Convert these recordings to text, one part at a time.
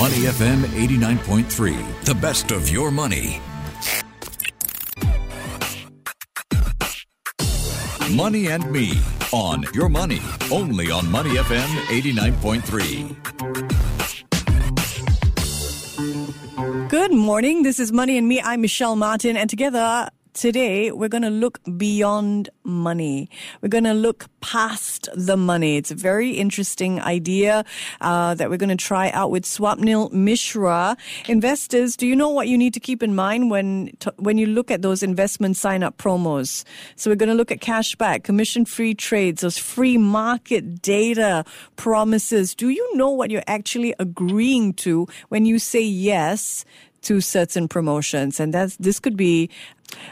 Money FM 89.3, the best of your money. Money and Me on Your Money, only on Money FM 89.3. Good morning. This is Money and Me. I'm Michelle Martin, and together Today, we're going to look beyond money. We're going to look past the money. It's a very interesting idea uh, that we're going to try out with Swapnil Mishra. Investors, do you know what you need to keep in mind when t- when you look at those investment sign up promos? So we're going to look at cashback, commission free trades, those free market data promises. Do you know what you're actually agreeing to when you say yes to certain promotions? And that's this could be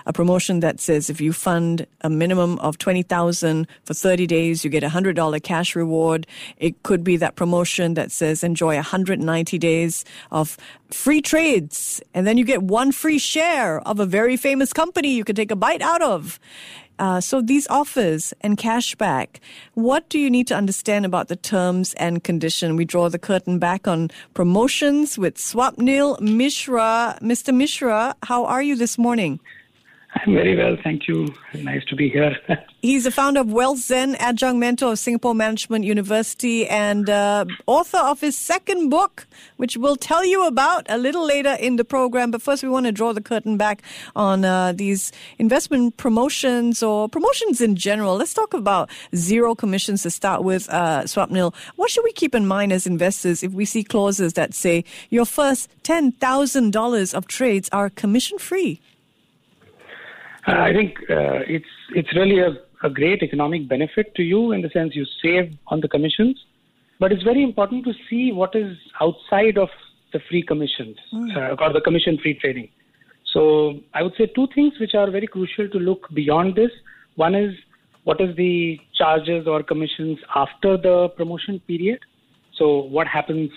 a promotion that says if you fund a minimum of 20,000 for 30 days, you get a $100 cash reward. It could be that promotion that says enjoy 190 days of free trades and then you get one free share of a very famous company you can take a bite out of. Uh, so these offers and cashback, what do you need to understand about the terms and condition? We draw the curtain back on promotions with Swapnil Mishra. Mr. Mishra, how are you this morning? I'm very well, thank you. Nice to be here. He's the founder of WealthZen, adjunct mentor of Singapore Management University, and uh, author of his second book, which we'll tell you about a little later in the program. But first, we want to draw the curtain back on uh, these investment promotions or promotions in general. Let's talk about zero commissions to start with, uh, Swapnil. What should we keep in mind as investors if we see clauses that say your first $10,000 of trades are commission free? Uh, I think uh, it's it's really a, a great economic benefit to you in the sense you save on the commissions, but it's very important to see what is outside of the free commissions mm. uh, or the commission free trading. So I would say two things which are very crucial to look beyond this. One is what is the charges or commissions after the promotion period. So what happens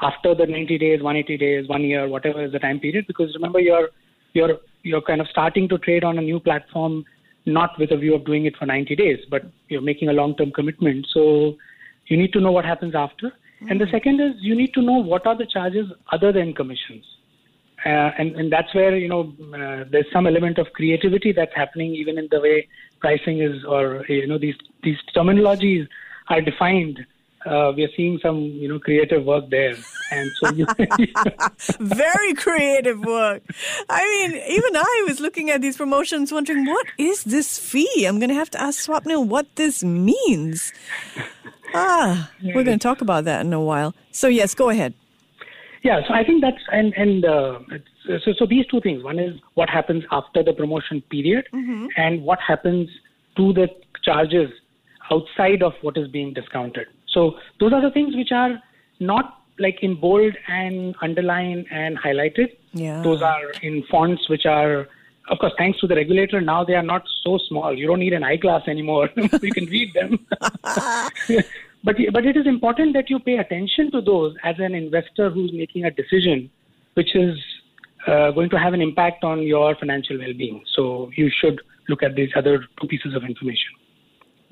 after the 90 days, 180 days, one year, whatever is the time period? Because remember, you're you're you're kind of starting to trade on a new platform, not with a view of doing it for 90 days, but you're making a long-term commitment. So you need to know what happens after. Mm-hmm. And the mm. second is you need to know what are the charges other than commissions. Uh, and, and that's where you know uh, there's some element of creativity that's happening even in the way pricing is or you know these these terminologies are defined uh, we are seeing some you know creative work there. And so you, very creative work. I mean even i was looking at these promotions wondering what is this fee? I'm going to have to ask swapnil what this means. Ah we're going to talk about that in a while. So yes go ahead. Yeah so i think that's and and uh, so so these two things. One is what happens after the promotion period mm-hmm. and what happens to the charges outside of what is being discounted so those are the things which are not like in bold and underlined and highlighted. Yeah. Those are in fonts which are, of course, thanks to the regulator, now they are not so small. You don't need an eyeglass anymore. you can read them. but but it is important that you pay attention to those as an investor who's making a decision, which is uh, going to have an impact on your financial well-being. So you should look at these other two pieces of information.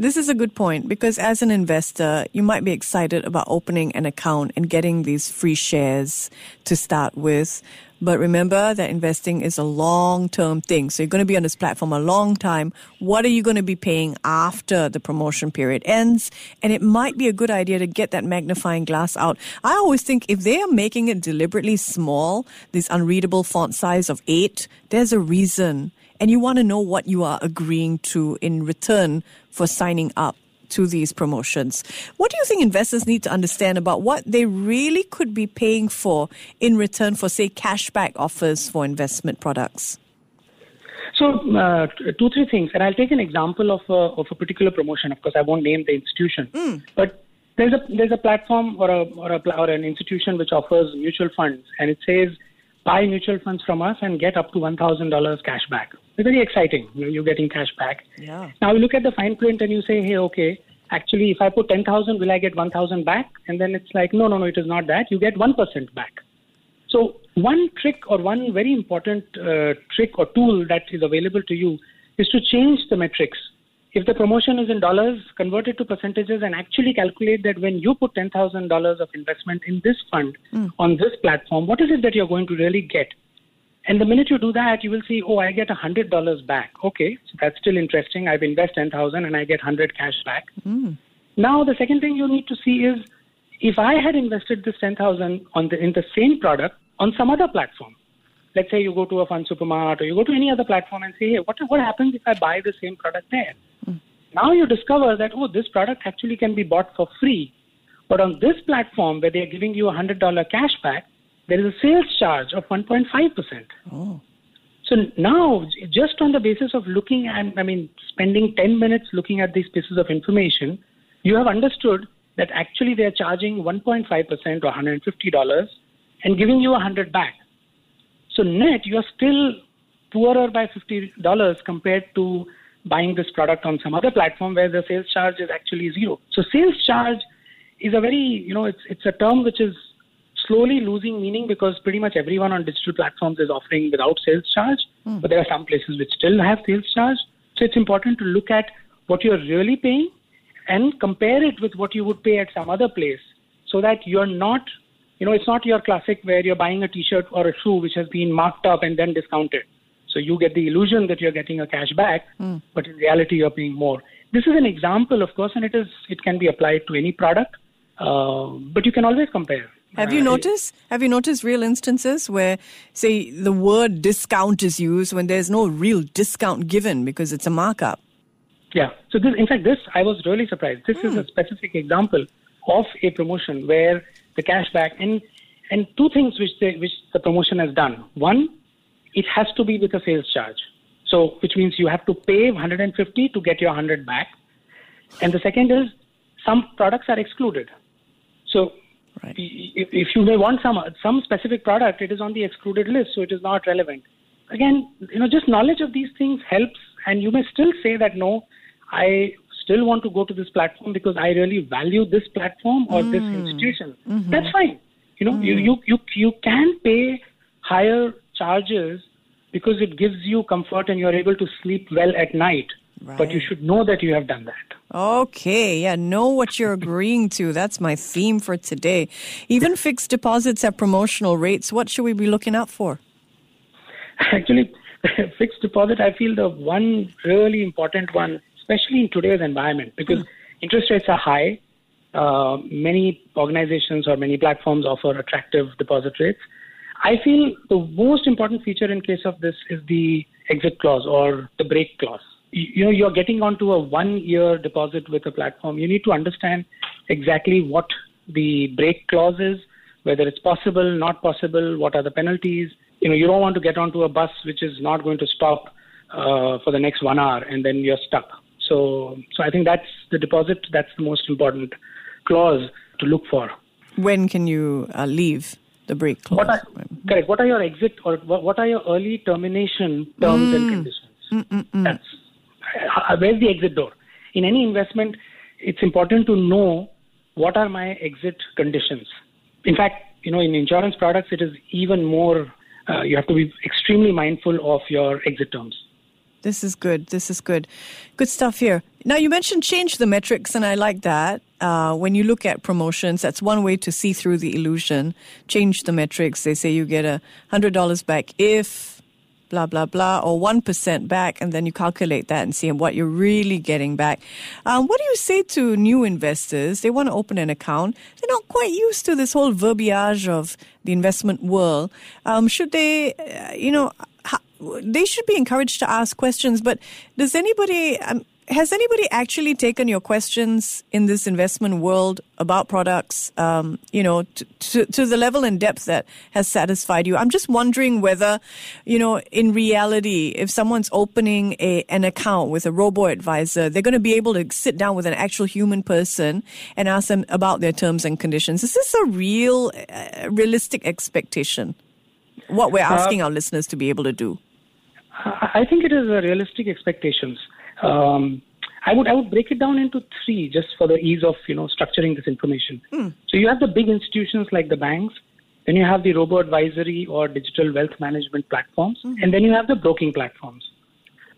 This is a good point because as an investor, you might be excited about opening an account and getting these free shares to start with. But remember that investing is a long term thing. So you're going to be on this platform a long time. What are you going to be paying after the promotion period ends? And it might be a good idea to get that magnifying glass out. I always think if they are making it deliberately small, this unreadable font size of eight, there's a reason and you want to know what you are agreeing to in return for signing up to these promotions. What do you think investors need to understand about what they really could be paying for in return for, say, cashback offers for investment products? So, uh, two, three things. And I'll take an example of a, of a particular promotion. Of course, I won't name the institution. Mm. But there's a, there's a platform or, a, or, a, or an institution which offers mutual funds. And it says, buy mutual funds from us and get up to $1,000 cash back. It's very exciting. You're getting cash back. Yeah. Now you look at the fine print and you say, hey, okay, actually, if I put 10,000, will I get 1,000 back? And then it's like, no, no, no, it is not that. You get 1% back. So one trick or one very important uh, trick or tool that is available to you is to change the metrics if the promotion is in dollars, convert it to percentages and actually calculate that when you put $10,000 of investment in this fund Mm. on this platform, what is it that you're going to really get? And the minute you do that, you will see, oh, I get $100 back. Okay, so that's still interesting. I've invested 10000 and I get 100 cash back. Now, the second thing you need to see is if I had invested this 10000 on the in the same product on some other platform, let's say you go to a fund supermart or you go to any other platform and say, hey, what, what happens if I buy the same product there? Now you discover that, oh, this product actually can be bought for free. But on this platform where they're giving you a $100 cash back, there is a sales charge of 1.5%. Oh. So now, just on the basis of looking at, I mean, spending 10 minutes looking at these pieces of information, you have understood that actually they're charging 1.5% or $150 and giving you 100 back. So net, you are still poorer by $50 compared to buying this product on some other platform where the sales charge is actually zero. So sales charge is a very, you know, it's, it's a term which is slowly losing meaning because pretty much everyone on digital platforms is offering without sales charge, hmm. but there are some places which still have sales charge. So it's important to look at what you're really paying and compare it with what you would pay at some other place so that you're not, you know, it's not your classic where you're buying a t-shirt or a shoe which has been marked up and then discounted. So you get the illusion that you're getting a cash back, but in reality you're paying more. This is an example, of course, and it is it can be applied to any product, uh, but you can always compare. Have you Uh, noticed? Have you noticed real instances where, say, the word discount is used when there's no real discount given because it's a markup? Yeah. So this, in fact, this I was really surprised. This is a specific example of a promotion where the cashback and and two things which they, which the promotion has done. One, it has to be with a sales charge. So which means you have to pay 150 to get your 100 back. And the second is some products are excluded. So Right. if, if you may want some some specific product, it is on the excluded list, so it is not relevant. Again, you know, just knowledge of these things helps, and you may still say that no, I still want to go to this platform because I really value this platform or this hmm. institution. Mm-hmm. That's fine. You know, you, hmm. you you you can pay higher charges because it gives you comfort and you're able to sleep well at night. But you should know that you have done that. Okay, yeah, know what you're agreeing to. That's my theme for today. Even fixed deposits at promotional rates. What should we be looking out for? Actually, fixed deposit, I feel the one really important one, especially in today's environment, because interest rates are high. Uh, many organizations or many platforms offer attractive deposit rates. I feel the most important feature in case of this is the exit clause or the break clause. You, know, you're getting onto a one-year deposit with a platform. You need to understand exactly what the break clause is, whether it's possible, not possible, what are the penalties. You know, you don't want to get onto a bus which is not going to stop uh, for the next one hour and then you're stuck. So, so I think that's the deposit. That's the most important clause to look for. When can you uh, leave the break clause? What are, correct. What are your exit or what, are your early termination terms and conditions? That's uh, where's the exit door. In any investment, it's important to know what are my exit conditions. In fact, you know, in insurance products, it is even more. Uh, you have to be extremely mindful of your exit terms. This is good. This is good. Good stuff here. Now, you mentioned change the metrics, and I like that. Uh, when you look at promotions, that's one way to see through the illusion. Change the metrics. They say you get a $100 back if blah, blah, blah, or 1% back, and then you calculate that and see what you're really getting back. Um, what do you say to new investors? They want to open an account. They're not quite used to this whole verbiage of the investment world. Um, should they, uh, you know, they should be encouraged to ask questions, but does anybody, um, has anybody actually taken your questions in this investment world about products, um, you know, to, to, to the level and depth that has satisfied you? I'm just wondering whether, you know, in reality, if someone's opening a, an account with a robo advisor, they're going to be able to sit down with an actual human person and ask them about their terms and conditions. Is this a real, uh, realistic expectation? What we're asking our listeners to be able to do? I think it is a realistic expectations. Um, I would I would break it down into three just for the ease of you know structuring this information. Hmm. So you have the big institutions like the banks, then you have the robo advisory or digital wealth management platforms, hmm. and then you have the broking platforms.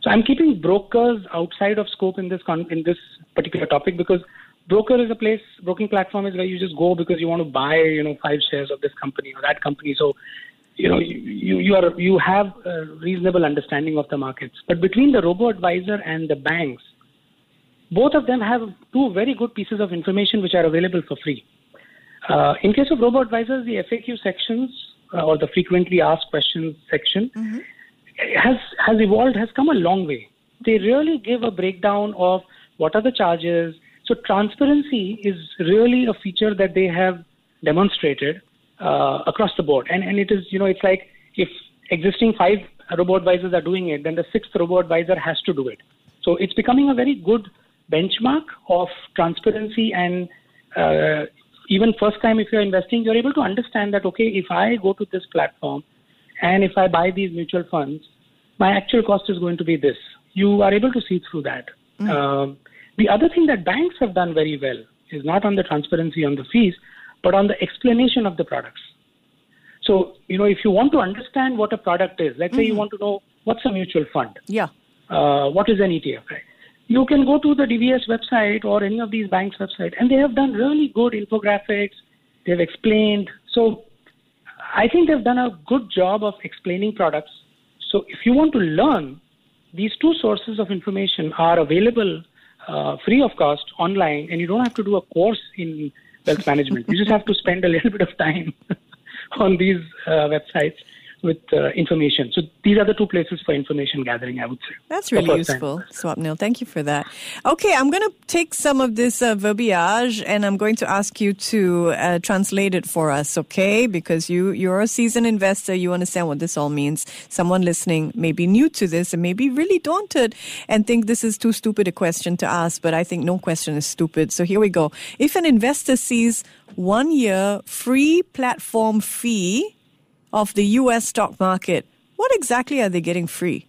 So I'm keeping brokers outside of scope in this con- in this particular topic because broker is a place broking platform is where you just go because you want to buy you know five shares of this company or that company. So you know you you are you have a reasonable understanding of the markets. But between the robo advisor and the banks, both of them have two very good pieces of information which are available for free. Uh, in case of robo advisors, the FAQ sections uh, or the frequently asked questions section mm-hmm. has has evolved, has come a long way. They really give a breakdown of what are the charges. So transparency is really a feature that they have demonstrated uh, across the board, and and it is you know it's like if existing five robot advisors are doing it, then the sixth robot advisor has to do it. So it's becoming a very good benchmark of transparency and uh, even first time if you're investing, you're able to understand that, okay, if I go to this platform and if I buy these mutual funds, my actual cost is going to be this. You are able to see through that. Mm. Um, the other thing that banks have done very well is not on the transparency on the fees, but on the explanation of the products. So, you know, if you want to understand what a product is, let's mm-hmm. say you mm-hmm. want to know what's a mutual fund. Yeah. Uh, what is an ETF, right? you can go to the DBS website or any of these banks' website, and they have done really good infographics. They've explained. So I think they've done a good job of explaining products. So if you want to learn, these two sources of information are available uh, free of cost online, and you don't have to do a course in wealth management. you just have to spend a little bit of time on these uh, websites with uh, information. So these are the two places for information gathering, I would say. That's really useful. Swapnil. Thank you for that. Okay, I'm going to take some of this uh, verbiage and I'm going to ask you to uh, translate it for us, okay? Because you, you're a seasoned investor, you understand what this all means. Someone listening may be new to this and may be really daunted and think this is too stupid a question to ask, but I think no question is stupid. So here we go. If an investor sees one year free platform fee of the US stock market, what exactly are they getting free?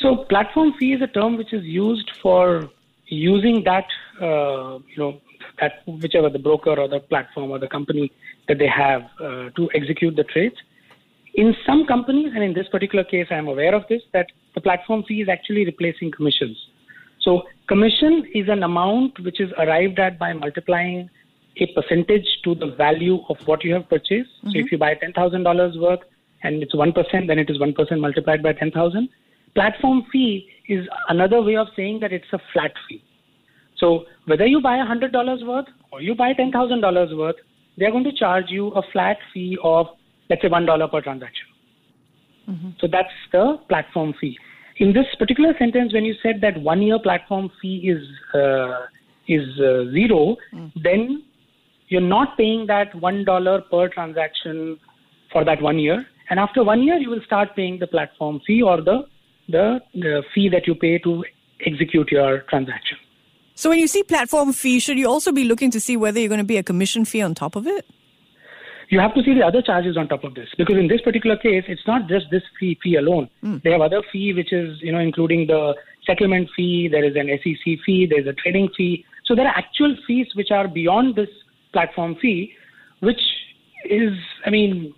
So, platform fee is a term which is used for using that, uh, you know, that whichever the broker or the platform or the company that they have uh, to execute the trades. In some companies, and in this particular case, I am aware of this, that the platform fee is actually replacing commissions. So, commission is an amount which is arrived at by multiplying a percentage to the value of what you have purchased. Mm-hmm. So if you buy $10,000 worth and it's 1%, then it is 1% multiplied by 10,000. Platform fee is another way of saying that it's a flat fee. So whether you buy $100 worth or you buy $10,000 worth, they're going to charge you a flat fee of, let's say, $1 per transaction. Mm-hmm. So that's the platform fee. In this particular sentence, when you said that one year platform fee is uh, is uh, zero, mm. then you're not paying that $1 per transaction for that one year. And after one year, you will start paying the platform fee or the, the, the fee that you pay to execute your transaction. So when you see platform fee, should you also be looking to see whether you're going to be a commission fee on top of it? You have to see the other charges on top of this because in this particular case, it's not just this fee fee alone. Mm. They have other fee which is you know including the settlement fee. There is an SEC fee. There is a trading fee. So there are actual fees which are beyond this platform fee, which is, I mean,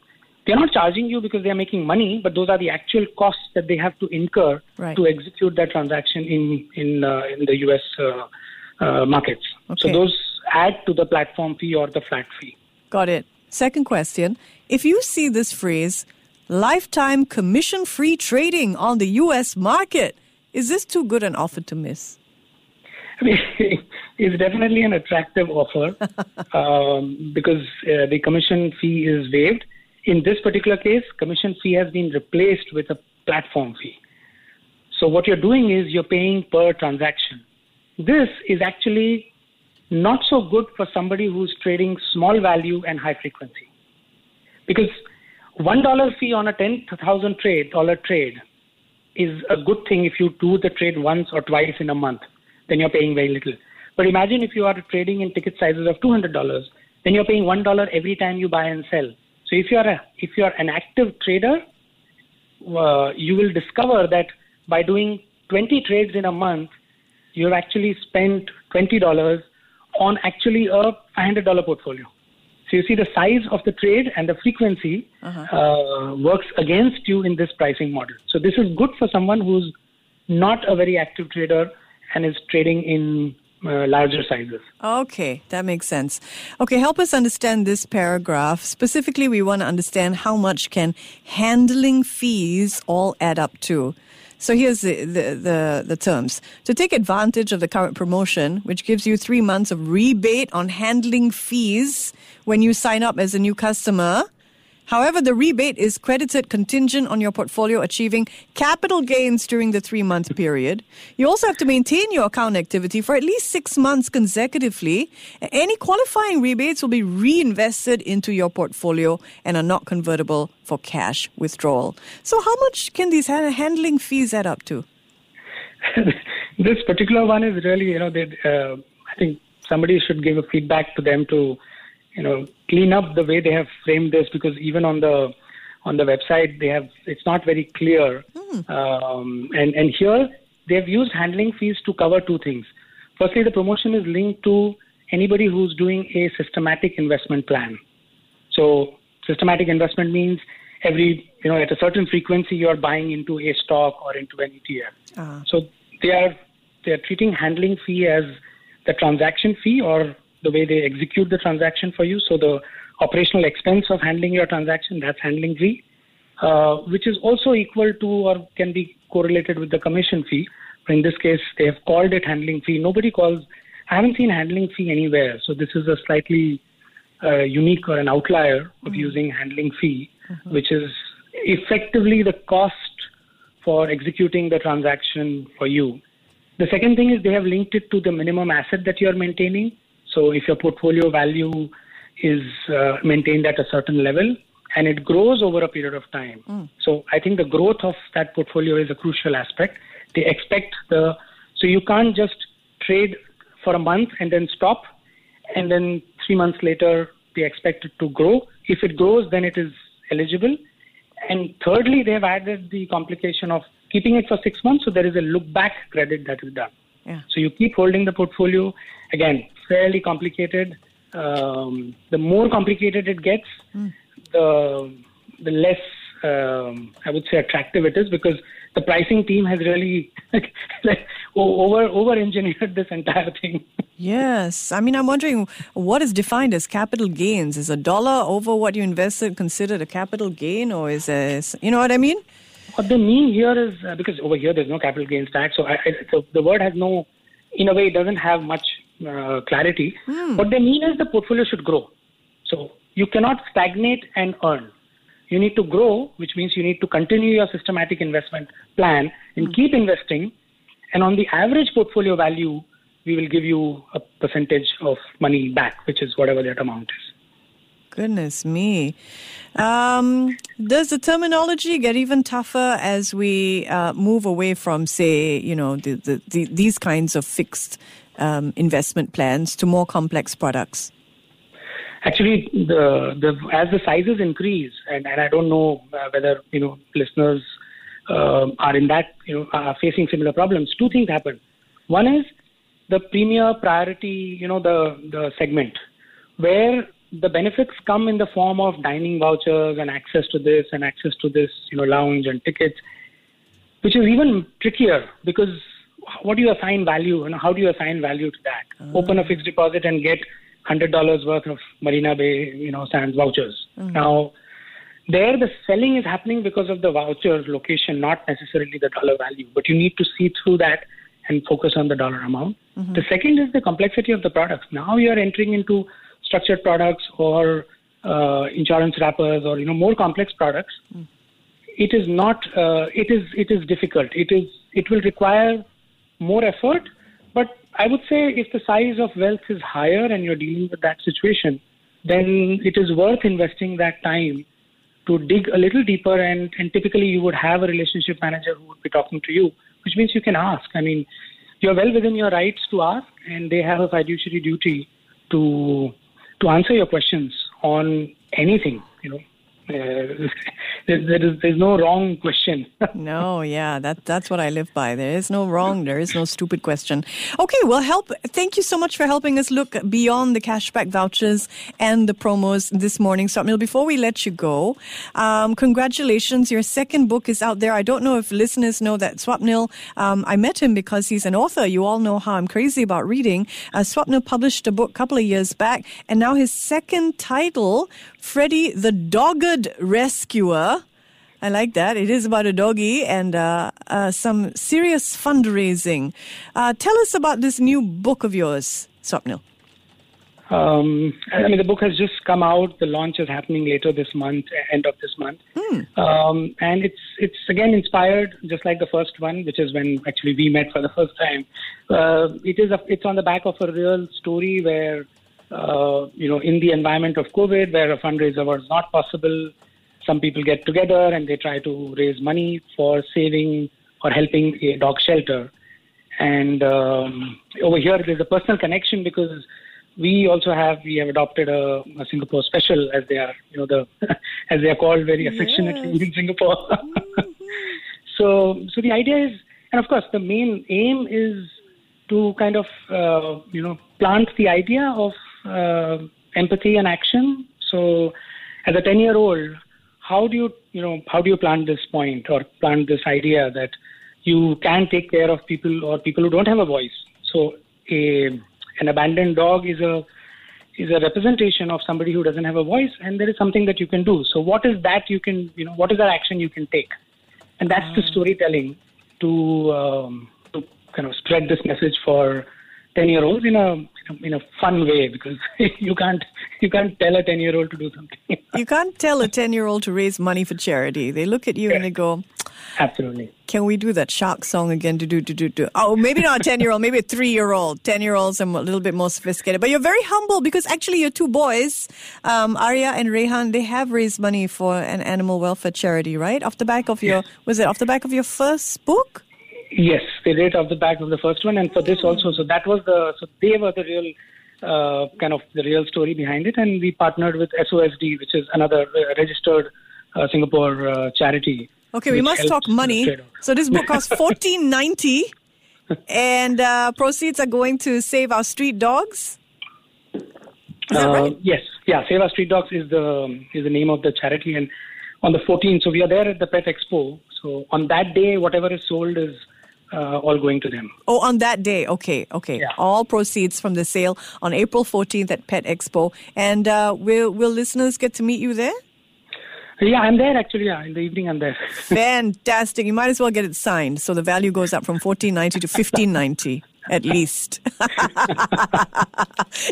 they're not charging you because they're making money, but those are the actual costs that they have to incur right. to execute that transaction in in uh, in the U.S. Uh, uh, markets. Okay. So those add to the platform fee or the flat fee. Got it. Second question: If you see this phrase, "lifetime commission-free trading on the U.S. market," is this too good an offer to miss? I mean, it's definitely an attractive offer um, because uh, the commission fee is waived. In this particular case, commission fee has been replaced with a platform fee. So what you're doing is you're paying per transaction. This is actually not so good for somebody who's trading small value and high frequency. Because $1 fee on a 10,000 trade, dollar trade is a good thing if you do the trade once or twice in a month then you're paying very little. But imagine if you are trading in ticket sizes of $200, then you're paying $1 every time you buy and sell. So if you're a, if you're an active trader, uh, you will discover that by doing 20 trades in a month, you've actually spent $20 on actually a $500 portfolio. So you see the size of the trade and the frequency uh-huh. uh, works against you in this pricing model. So this is good for someone who's not a very active trader and is trading in uh, larger sizes. Okay, that makes sense. Okay, help us understand this paragraph. Specifically, we want to understand how much can handling fees all add up to. So here's the, the, the, the, terms. To take advantage of the current promotion, which gives you three months of rebate on handling fees when you sign up as a new customer, However, the rebate is credited contingent on your portfolio achieving capital gains during the three month period. You also have to maintain your account activity for at least six months consecutively. Any qualifying rebates will be reinvested into your portfolio and are not convertible for cash withdrawal. So, how much can these handling fees add up to? this particular one is really, you know, they, uh, I think somebody should give a feedback to them to you know clean up the way they have framed this because even on the on the website they have it's not very clear mm. um, and and here they've used handling fees to cover two things firstly the promotion is linked to anybody who's doing a systematic investment plan so systematic investment means every you know at a certain frequency you're buying into a stock or into an ETF uh-huh. so they are they are treating handling fee as the transaction fee or the way they execute the transaction for you. So the operational expense of handling your transaction, that's handling fee, uh, which is also equal to or can be correlated with the commission fee. In this case, they have called it handling fee. Nobody calls, I haven't seen handling fee anywhere. So this is a slightly uh, unique or an outlier of mm-hmm. using handling fee, mm-hmm. which is effectively the cost for executing the transaction for you. The second thing is they have linked it to the minimum asset that you are maintaining. So if your portfolio value is uh, maintained at a certain level and it grows over a period of time. Mm. So I think the growth of that portfolio is a crucial aspect. They expect the so you can't just trade for a month and then stop and then 3 months later they expect it to grow. If it grows then it is eligible. And thirdly they have added the complication of keeping it for 6 months so there is a look back credit that is done. Yeah. So you keep holding the portfolio again fairly complicated. Um, the more complicated it gets, mm. the the less um, I would say attractive it is because the pricing team has really like over over engineered this entire thing. Yes, I mean I'm wondering what is defined as capital gains. Is a dollar over what you invested considered a capital gain, or is it you know what I mean? What they mean here is uh, because over here there's no capital gains tax, so, I, I, so the word has no, in a way, it doesn't have much uh, clarity. Mm. What they mean is the portfolio should grow. So you cannot stagnate and earn. You need to grow, which means you need to continue your systematic investment plan and mm. keep investing. And on the average portfolio value, we will give you a percentage of money back, which is whatever that amount is. Goodness me. Um, does the terminology get even tougher as we uh, move away from, say, you know, the, the, the, these kinds of fixed um, investment plans to more complex products? Actually, the, the as the sizes increase, and, and I don't know uh, whether you know listeners uh, are in that you know are facing similar problems. Two things happen. One is the premier priority, you know, the the segment where the benefits come in the form of dining vouchers and access to this and access to this, you know, lounge and tickets, which is even trickier because what do you assign value and how do you assign value to that? Uh-huh. Open a fixed deposit and get hundred dollars worth of Marina Bay, you know, Sands vouchers. Uh-huh. Now, there the selling is happening because of the voucher location, not necessarily the dollar value. But you need to see through that and focus on the dollar amount. Mm-hmm. The second is the complexity of the products. Now you are entering into structured products or uh, insurance wrappers or you know more complex products. Mm. It is not. Uh, it is. It is difficult. It is. It will require more effort. But I would say if the size of wealth is higher and you're dealing with that situation, then it is worth investing that time to dig a little deeper. And, and typically, you would have a relationship manager who would be talking to you, which means you can ask. I mean, you're well within your rights to ask, and they have a fiduciary duty to to answer your questions on anything. You know, uh, there, is there's no wrong question. no, yeah, that that's what I live by. There is no wrong, there is no stupid question. Okay, well, help. Thank you so much for helping us look beyond the cashback vouchers and the promos this morning, Swapnil. Before we let you go, um, congratulations! Your second book is out there. I don't know if listeners know that Swapnil. Um, I met him because he's an author. You all know how I'm crazy about reading. Uh, Swapnil published a book a couple of years back, and now his second title, Freddy the Dogged Rescuer. I like that. It is about a doggy and uh, uh, some serious fundraising. Uh, tell us about this new book of yours, Swapnil. Um, I mean, the book has just come out. The launch is happening later this month, end of this month, hmm. um, and it's it's again inspired, just like the first one, which is when actually we met for the first time. Uh, it is a, it's on the back of a real story where uh, you know in the environment of COVID, where a fundraiser was not possible, some people get together and they try to raise money for saving or helping a dog shelter. And um, over here, there's a personal connection because we also have we have adopted a, a, Singapore special as they are you know the as they are called very affectionately yes. in Singapore. so so the idea is and of course the main aim is to kind of uh, you know plant the idea of uh, empathy and action. So as a 10 year old, how do you you know how do you plant this point or plant this idea that you can take care of people or people who don't have a voice? So a an abandoned dog is a is a representation of somebody who doesn't have a voice and there is something that you can do so what is that you can you know what is that action you can take and that's the ah. storytelling to um, to kind of spread this message for 10 year olds in a in a fun way because you can't you can't tell a 10 year old to do something you can't tell a 10 year old to raise money for charity they look at you yeah. and they go Absolutely. Can we do that shark song again? To do, do, do, do. Oh, maybe not a 10 year old, maybe a three year old. 10 year olds are a little bit more sophisticated. But you're very humble because actually your two boys, um, Arya and Rehan, they have raised money for an animal welfare charity, right? Off the back of your, yes. was it off the back of your first book? Yes, they did off the back of the first one and for this also. So that was the, so they were the real, uh, kind of the real story behind it. And we partnered with SOSD, which is another uh, registered uh, Singapore uh, charity Okay, we must talk money. So this book costs fourteen ninety, and uh, proceeds are going to save our street dogs. Uh, right? Yes, yeah. Save Our Street Dogs is the is the name of the charity, and on the 14th, so we are there at the Pet Expo. So on that day, whatever is sold is uh, all going to them. Oh, on that day. Okay, okay. Yeah. All proceeds from the sale on April 14th at Pet Expo. And uh, will will listeners get to meet you there? Yeah, I'm there actually. Yeah, in the evening I'm there. Fantastic. You might as well get it signed so the value goes up from 1490 to 1590 at least.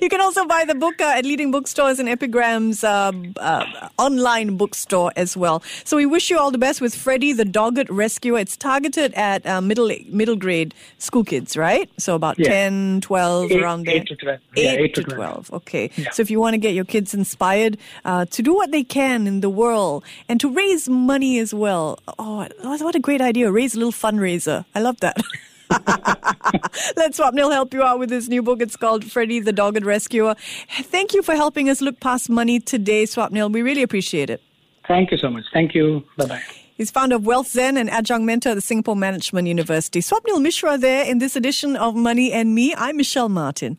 you can also buy the book uh, at leading bookstores and Epigram's uh, uh, online bookstore as well. So we wish you all the best with Freddy the Dogged Rescuer. It's targeted at uh, middle middle grade school kids, right? So about yeah. 10, 12, eight, around there. 8 to 12. 8, yeah, 8 to 12. 12. Okay. Yeah. So if you want to get your kids inspired uh, to do what they can in the world and to raise money as well. Oh, what a great idea. Raise a little fundraiser. I love that. Let Swapnil help you out with this new book. It's called Freddy the Dogged Rescuer. Thank you for helping us look past money today, Swapnil. We really appreciate it. Thank you so much. Thank you. Bye bye. He's founder of WealthZen and adjunct mentor at the Singapore Management University. Swapnil Mishra there in this edition of Money and Me. I'm Michelle Martin.